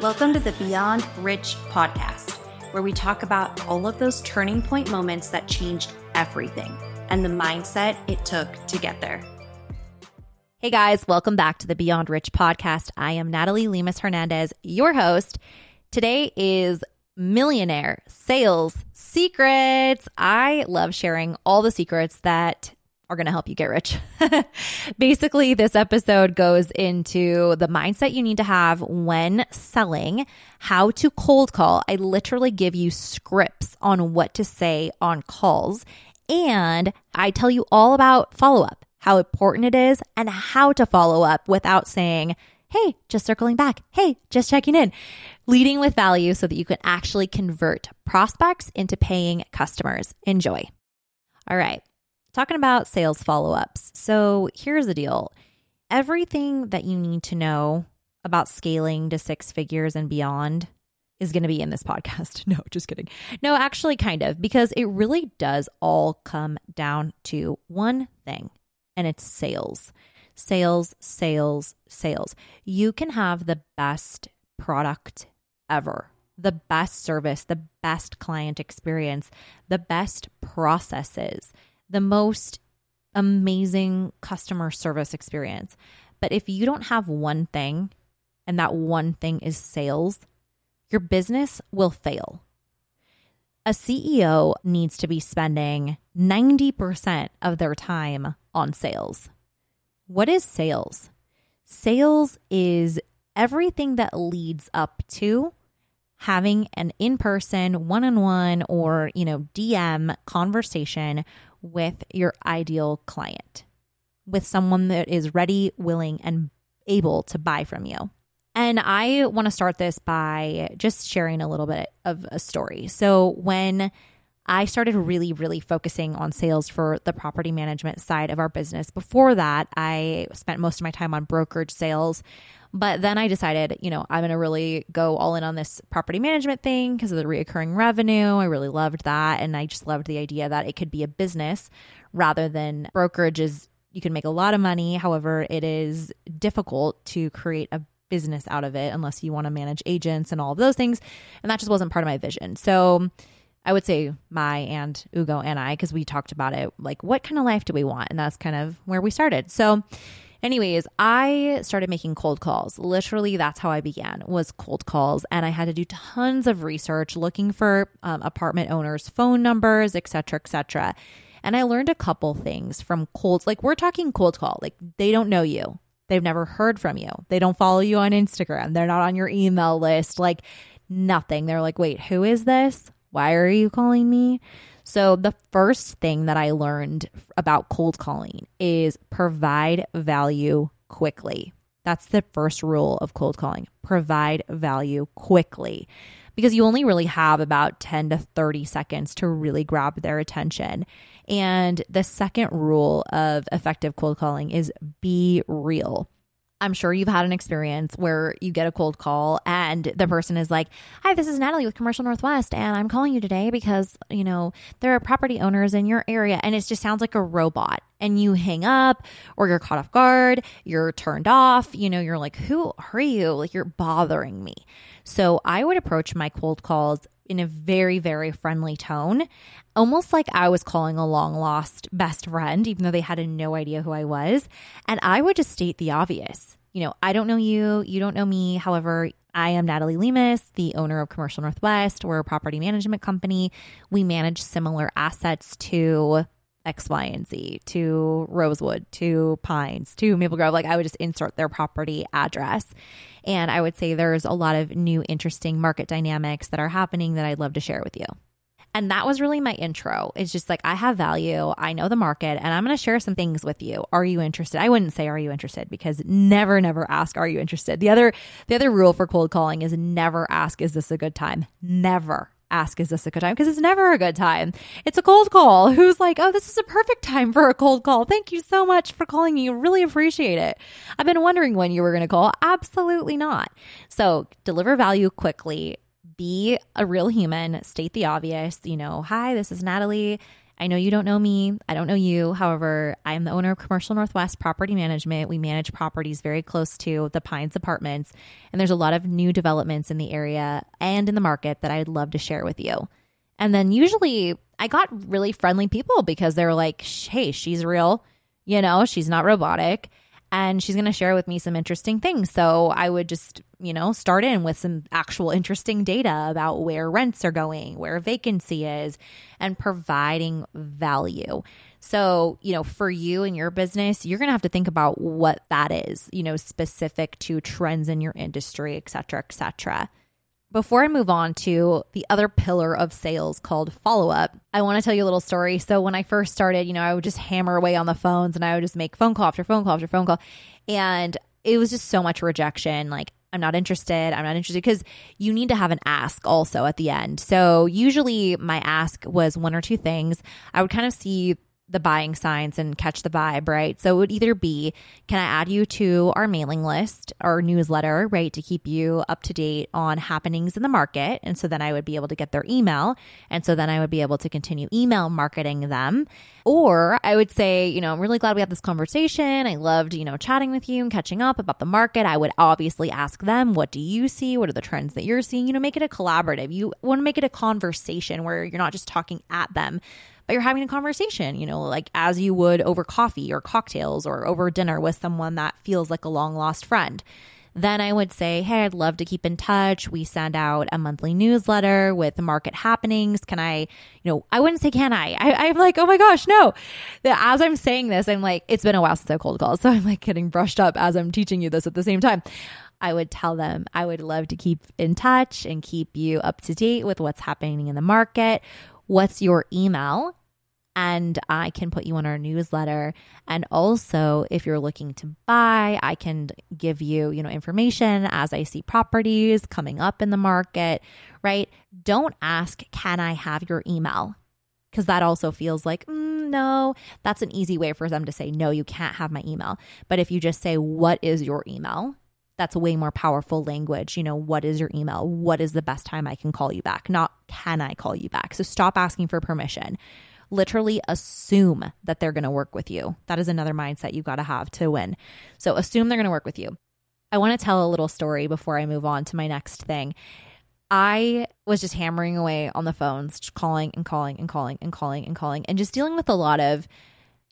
Welcome to the Beyond Rich podcast, where we talk about all of those turning point moments that changed everything and the mindset it took to get there. Hey guys, welcome back to the Beyond Rich podcast. I am Natalie Lemus Hernandez, your host. Today is millionaire sales secrets. I love sharing all the secrets that are going to help you get rich. Basically, this episode goes into the mindset you need to have when selling, how to cold call. I literally give you scripts on what to say on calls, and I tell you all about follow up, how important it is, and how to follow up without saying, Hey, just circling back. Hey, just checking in. Leading with value so that you can actually convert prospects into paying customers. Enjoy. All right talking about sales follow ups. So here's the deal everything that you need to know about scaling to six figures and beyond is going to be in this podcast. No, just kidding. No, actually, kind of, because it really does all come down to one thing, and it's sales. Sales, sales, sales. You can have the best product ever, the best service, the best client experience, the best processes the most amazing customer service experience. But if you don't have one thing, and that one thing is sales, your business will fail. A CEO needs to be spending 90% of their time on sales. What is sales? Sales is everything that leads up to having an in-person one-on-one or, you know, DM conversation with your ideal client, with someone that is ready, willing, and able to buy from you. And I want to start this by just sharing a little bit of a story. So, when I started really, really focusing on sales for the property management side of our business. Before that, I spent most of my time on brokerage sales. But then I decided, you know, I'm going to really go all in on this property management thing because of the reoccurring revenue. I really loved that. And I just loved the idea that it could be a business rather than brokerage is you can make a lot of money. However, it is difficult to create a business out of it unless you want to manage agents and all of those things. And that just wasn't part of my vision. So I would say my and Ugo and I, because we talked about it, like what kind of life do we want? And that's kind of where we started. So, anyways, I started making cold calls. Literally, that's how I began was cold calls, and I had to do tons of research looking for um, apartment owners' phone numbers, etc., etc. And I learned a couple things from colds. Like we're talking cold call, like they don't know you. They've never heard from you. They don't follow you on Instagram. They're not on your email list. Like nothing. They're like, wait, who is this? Why are you calling me? So, the first thing that I learned about cold calling is provide value quickly. That's the first rule of cold calling provide value quickly because you only really have about 10 to 30 seconds to really grab their attention. And the second rule of effective cold calling is be real. I'm sure you've had an experience where you get a cold call and the person is like, Hi, this is Natalie with Commercial Northwest, and I'm calling you today because, you know, there are property owners in your area. And it just sounds like a robot. And you hang up or you're caught off guard, you're turned off, you know, you're like, Who are you? Like, you're bothering me. So I would approach my cold calls in a very, very friendly tone, almost like I was calling a long lost best friend, even though they had no idea who I was. And I would just state the obvious. You know, I don't know you, you don't know me. However, I am Natalie Lemus, the owner of Commercial Northwest. We're a property management company. We manage similar assets to X, Y, and Z, to Rosewood, to Pines, to Maple Grove. Like I would just insert their property address. And I would say there's a lot of new, interesting market dynamics that are happening that I'd love to share with you. And that was really my intro. It's just like, I have value. I know the market and I'm going to share some things with you. Are you interested? I wouldn't say, are you interested? Because never, never ask, are you interested? The other, the other rule for cold calling is never ask, is this a good time? Never ask, is this a good time? Because it's never a good time. It's a cold call. Who's like, oh, this is a perfect time for a cold call. Thank you so much for calling me. Really appreciate it. I've been wondering when you were going to call. Absolutely not. So deliver value quickly. Be a real human. State the obvious. You know, hi, this is Natalie. I know you don't know me. I don't know you. However, I am the owner of Commercial Northwest Property Management. We manage properties very close to the Pines Apartments, and there's a lot of new developments in the area and in the market that I'd love to share with you. And then usually I got really friendly people because they were like, hey, she's real. You know, she's not robotic and she's going to share with me some interesting things. So I would just, you know, start in with some actual interesting data about where rents are going, where vacancy is, and providing value. So, you know, for you and your business, you're going to have to think about what that is, you know, specific to trends in your industry, et cetera, et cetera. Before I move on to the other pillar of sales called follow up, I want to tell you a little story. So, when I first started, you know, I would just hammer away on the phones and I would just make phone call after phone call after phone call. And it was just so much rejection. Like, I'm not interested. I'm not interested because you need to have an ask also at the end. So, usually my ask was one or two things. I would kind of see the buying signs and catch the vibe, right? So it would either be can I add you to our mailing list or newsletter, right, to keep you up to date on happenings in the market. And so then I would be able to get their email. And so then I would be able to continue email marketing them. Or I would say, you know, I'm really glad we had this conversation. I loved, you know, chatting with you and catching up about the market. I would obviously ask them, what do you see? What are the trends that you're seeing? You know, make it a collaborative. You want to make it a conversation where you're not just talking at them but you're having a conversation, you know, like as you would over coffee or cocktails or over dinner with someone that feels like a long lost friend. Then I would say, Hey, I'd love to keep in touch. We send out a monthly newsletter with market happenings. Can I, you know, I wouldn't say, Can I? I am like, Oh my gosh, no. As I'm saying this, I'm like, It's been a while since I cold called. So I'm like getting brushed up as I'm teaching you this at the same time. I would tell them I would love to keep in touch and keep you up to date with what's happening in the market what's your email? and I can put you on our newsletter. And also, if you're looking to buy, I can give you, you know, information as I see properties coming up in the market, right? Don't ask, can I have your email? Because that also feels like, mm, no, that's an easy way for them to say, no, you can't have my email. But if you just say, what is your email? That's a way more powerful language. You know, what is your email? What is the best time I can call you back? Not can I call you back? So stop asking for permission. Literally assume that they're going to work with you. That is another mindset you've got to have to win. So assume they're going to work with you. I want to tell a little story before I move on to my next thing. I was just hammering away on the phones, just calling and calling and calling and calling and calling and just dealing with a lot of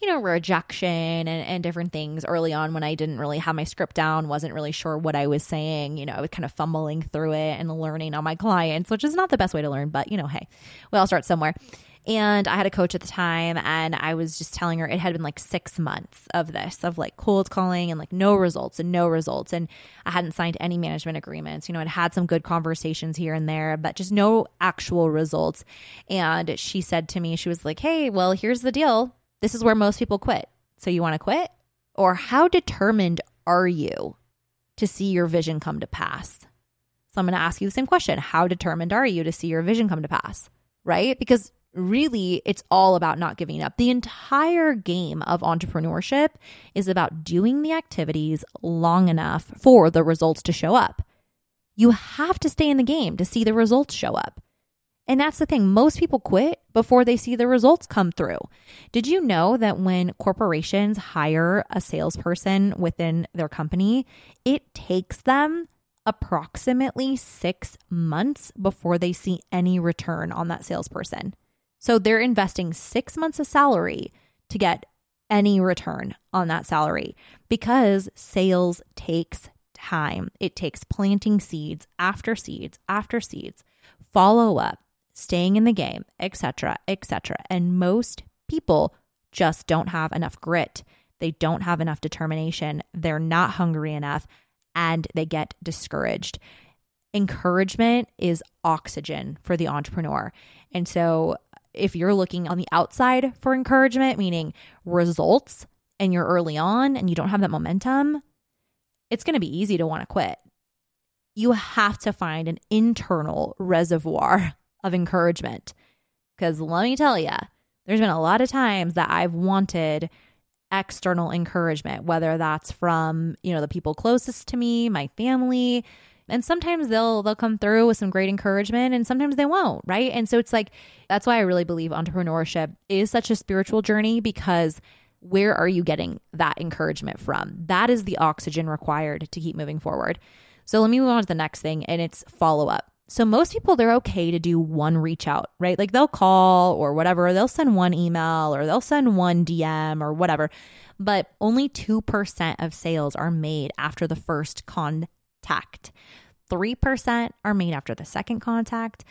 you know, rejection and, and different things early on when I didn't really have my script down, wasn't really sure what I was saying. You know, I was kind of fumbling through it and learning on my clients, which is not the best way to learn, but you know, hey, we all start somewhere. And I had a coach at the time, and I was just telling her it had been like six months of this, of like cold calling and like no results and no results. And I hadn't signed any management agreements. You know, I'd had some good conversations here and there, but just no actual results. And she said to me, she was like, Hey, well, here's the deal this is where most people quit. So you want to quit? Or how determined are you to see your vision come to pass? So I'm going to ask you the same question. How determined are you to see your vision come to pass? Right? Because really it's all about not giving up. The entire game of entrepreneurship is about doing the activities long enough for the results to show up. You have to stay in the game to see the results show up. And that's the thing. Most people quit before they see the results come through. Did you know that when corporations hire a salesperson within their company, it takes them approximately six months before they see any return on that salesperson? So they're investing six months of salary to get any return on that salary because sales takes time. It takes planting seeds after seeds after seeds, follow up, staying in the game, etc., etc. And most people just don't have enough grit. They don't have enough determination. They're not hungry enough and they get discouraged. Encouragement is oxygen for the entrepreneur. And so if you're looking on the outside for encouragement, meaning results, and you're early on and you don't have that momentum, it's going to be easy to want to quit. You have to find an internal reservoir of encouragement. Because let me tell you, there's been a lot of times that I've wanted external encouragement, whether that's from, you know, the people closest to me, my family, And sometimes they'll they'll come through with some great encouragement and sometimes they won't, right? And so it's like that's why I really believe entrepreneurship is such a spiritual journey because where are you getting that encouragement from? That is the oxygen required to keep moving forward. So let me move on to the next thing and it's follow up. So most people they're okay to do one reach out, right? Like they'll call or whatever, they'll send one email or they'll send one DM or whatever. But only 2% of sales are made after the first contact. 3% are made after the second contact,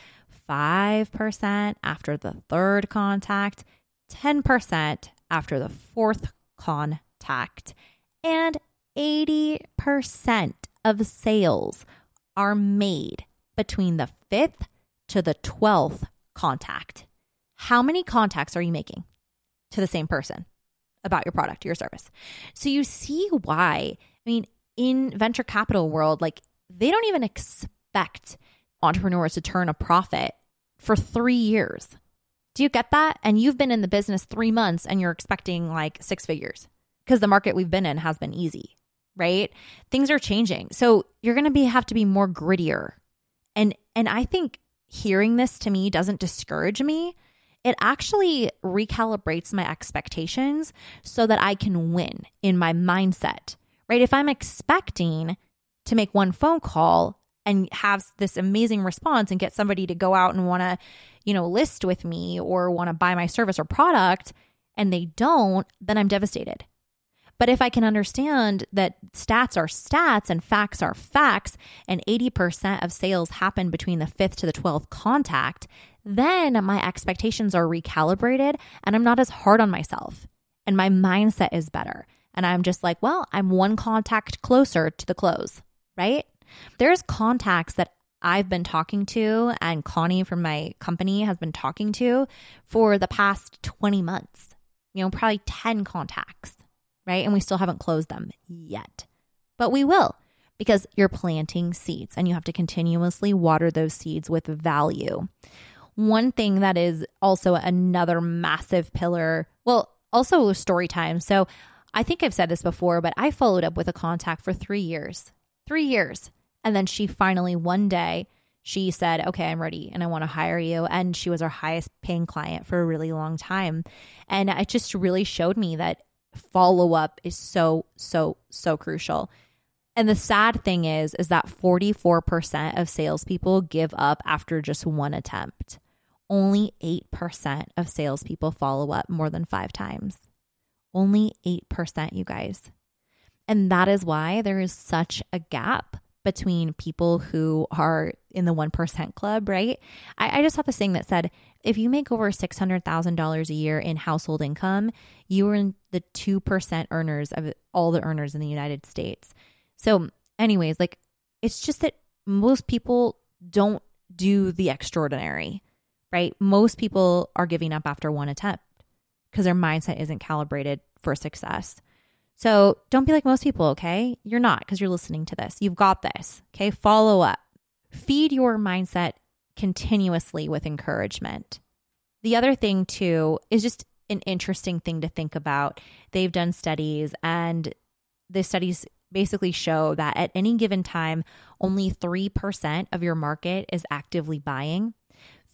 5% after the third contact, 10% after the fourth contact, and 80% of sales are made between the fifth to the 12th contact. How many contacts are you making to the same person about your product, your service? So you see why. I mean, in venture capital world, like they don't even expect entrepreneurs to turn a profit for 3 years. Do you get that? And you've been in the business 3 months and you're expecting like six figures because the market we've been in has been easy, right? Things are changing. So you're going to be have to be more grittier and and I think hearing this to me doesn't discourage me. It actually recalibrates my expectations so that I can win in my mindset. Right? If I'm expecting to make one phone call and have this amazing response and get somebody to go out and want to, you know, list with me or want to buy my service or product and they don't, then I'm devastated. But if I can understand that stats are stats and facts are facts, and 80% of sales happen between the fifth to the 12th contact, then my expectations are recalibrated and I'm not as hard on myself and my mindset is better. And I'm just like, well, I'm one contact closer to the close, right? There's contacts that I've been talking to and Connie from my company has been talking to for the past 20 months, you know, probably 10 contacts right? And we still haven't closed them yet, but we will because you're planting seeds and you have to continuously water those seeds with value. One thing that is also another massive pillar, well, also story time. So I think I've said this before, but I followed up with a contact for three years, three years. And then she finally, one day, she said, Okay, I'm ready and I want to hire you. And she was our highest paying client for a really long time. And it just really showed me that follow up is so, so, so crucial. And the sad thing is, is that 44% of salespeople give up after just one attempt. Only 8% of salespeople follow up more than five times. Only 8%, you guys. And that is why there is such a gap between people who are in the 1% club, right? I, I just saw this thing that said if you make over $600,000 a year in household income, you are in the 2% earners of all the earners in the United States. So, anyways, like it's just that most people don't do the extraordinary, right? Most people are giving up after one attempt because their mindset isn't calibrated for success. So don't be like most people, okay? You're not because you're listening to this. You've got this, okay? Follow up. Feed your mindset continuously with encouragement. The other thing, too, is just an interesting thing to think about. They've done studies, and the studies basically show that at any given time, only 3% of your market is actively buying,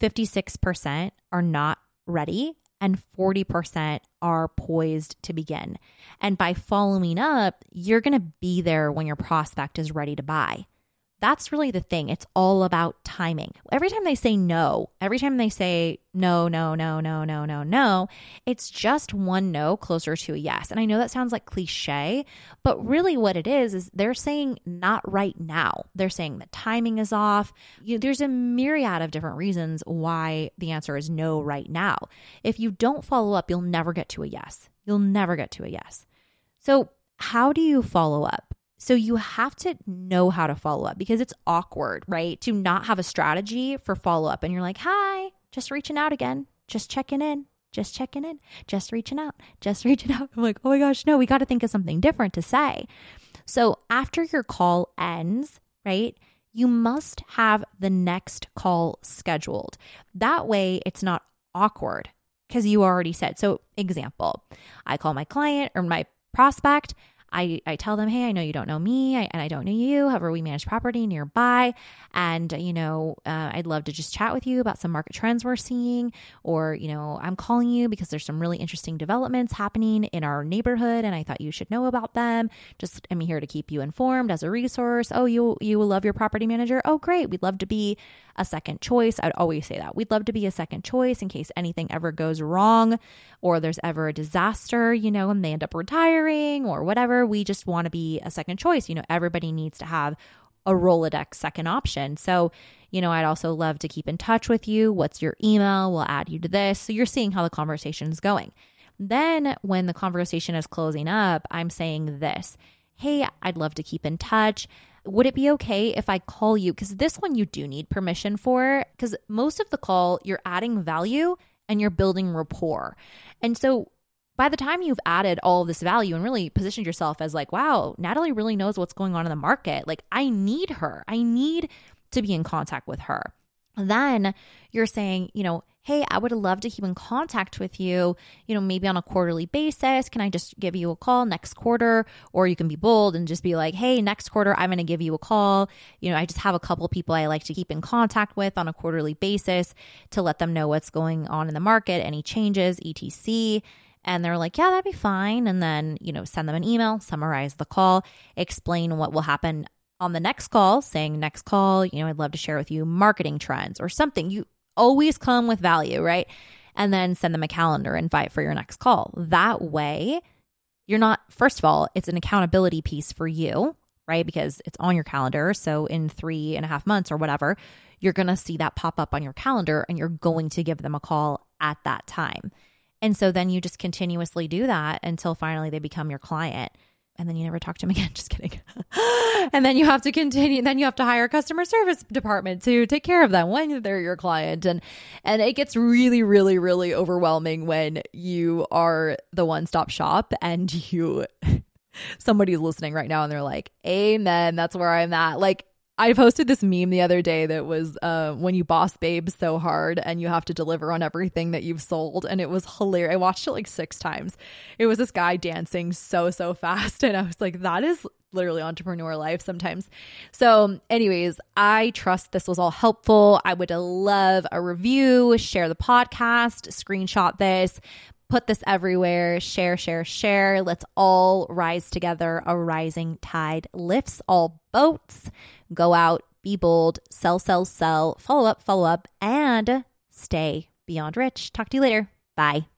56% are not ready, and 40% are poised to begin. And by following up, you're going to be there when your prospect is ready to buy. That's really the thing. It's all about timing. Every time they say no, every time they say no, no, no, no, no, no, no, it's just one no closer to a yes. And I know that sounds like cliche, but really what it is is they're saying not right now. They're saying the timing is off. You, there's a myriad of different reasons why the answer is no right now. If you don't follow up, you'll never get to a yes. You'll never get to a yes. So, how do you follow up? So you have to know how to follow up because it's awkward, right? To not have a strategy for follow up and you're like, "Hi, just reaching out again, just checking in." Just checking in, just reaching out, just reaching out. I'm like, oh my gosh, no, we got to think of something different to say. So after your call ends, right, you must have the next call scheduled. That way it's not awkward because you already said. So, example, I call my client or my prospect I, I tell them, hey, I know you don't know me I, and I don't know you. However, we manage property nearby. And, you know, uh, I'd love to just chat with you about some market trends we're seeing. Or, you know, I'm calling you because there's some really interesting developments happening in our neighborhood and I thought you should know about them. Just, I'm here to keep you informed as a resource. Oh, you, you will love your property manager. Oh, great. We'd love to be a second choice. I'd always say that. We'd love to be a second choice in case anything ever goes wrong or there's ever a disaster, you know, and they end up retiring or whatever. We just want to be a second choice. You know, everybody needs to have a Rolodex second option. So, you know, I'd also love to keep in touch with you. What's your email? We'll add you to this. So you're seeing how the conversation is going. Then, when the conversation is closing up, I'm saying this Hey, I'd love to keep in touch. Would it be okay if I call you? Because this one you do need permission for, because most of the call, you're adding value and you're building rapport. And so by the time you've added all this value and really positioned yourself as like, wow, Natalie really knows what's going on in the market, like, I need her. I need to be in contact with her. Then you're saying, you know, hey, I would love to keep in contact with you, you know, maybe on a quarterly basis. Can I just give you a call next quarter? Or you can be bold and just be like, hey, next quarter, I'm going to give you a call. You know, I just have a couple people I like to keep in contact with on a quarterly basis to let them know what's going on in the market, any changes, etc. And they're like, yeah, that'd be fine. And then, you know, send them an email, summarize the call, explain what will happen on the next call, saying, next call, you know, I'd love to share with you marketing trends or something. You always come with value, right? And then send them a calendar invite for your next call. That way, you're not, first of all, it's an accountability piece for you, right? Because it's on your calendar. So in three and a half months or whatever, you're going to see that pop up on your calendar and you're going to give them a call at that time. And so then you just continuously do that until finally they become your client and then you never talk to them again. Just kidding. and then you have to continue. Then you have to hire a customer service department to take care of them when they're your client, and and it gets really, really, really overwhelming when you are the one stop shop and you. Somebody's listening right now and they're like, Amen. That's where I'm at. Like, I posted this meme the other day that was uh, when you boss babe so hard and you have to deliver on everything that you've sold. And it was hilarious. I watched it like six times. It was this guy dancing so, so fast. And I was like, that is literally entrepreneur life sometimes. So, anyways, I trust this was all helpful. I would love a review, share the podcast, screenshot this, put this everywhere, share, share, share. Let's all rise together. A rising tide lifts all boats. Go out, be bold, sell, sell, sell, follow up, follow up, and stay beyond rich. Talk to you later. Bye.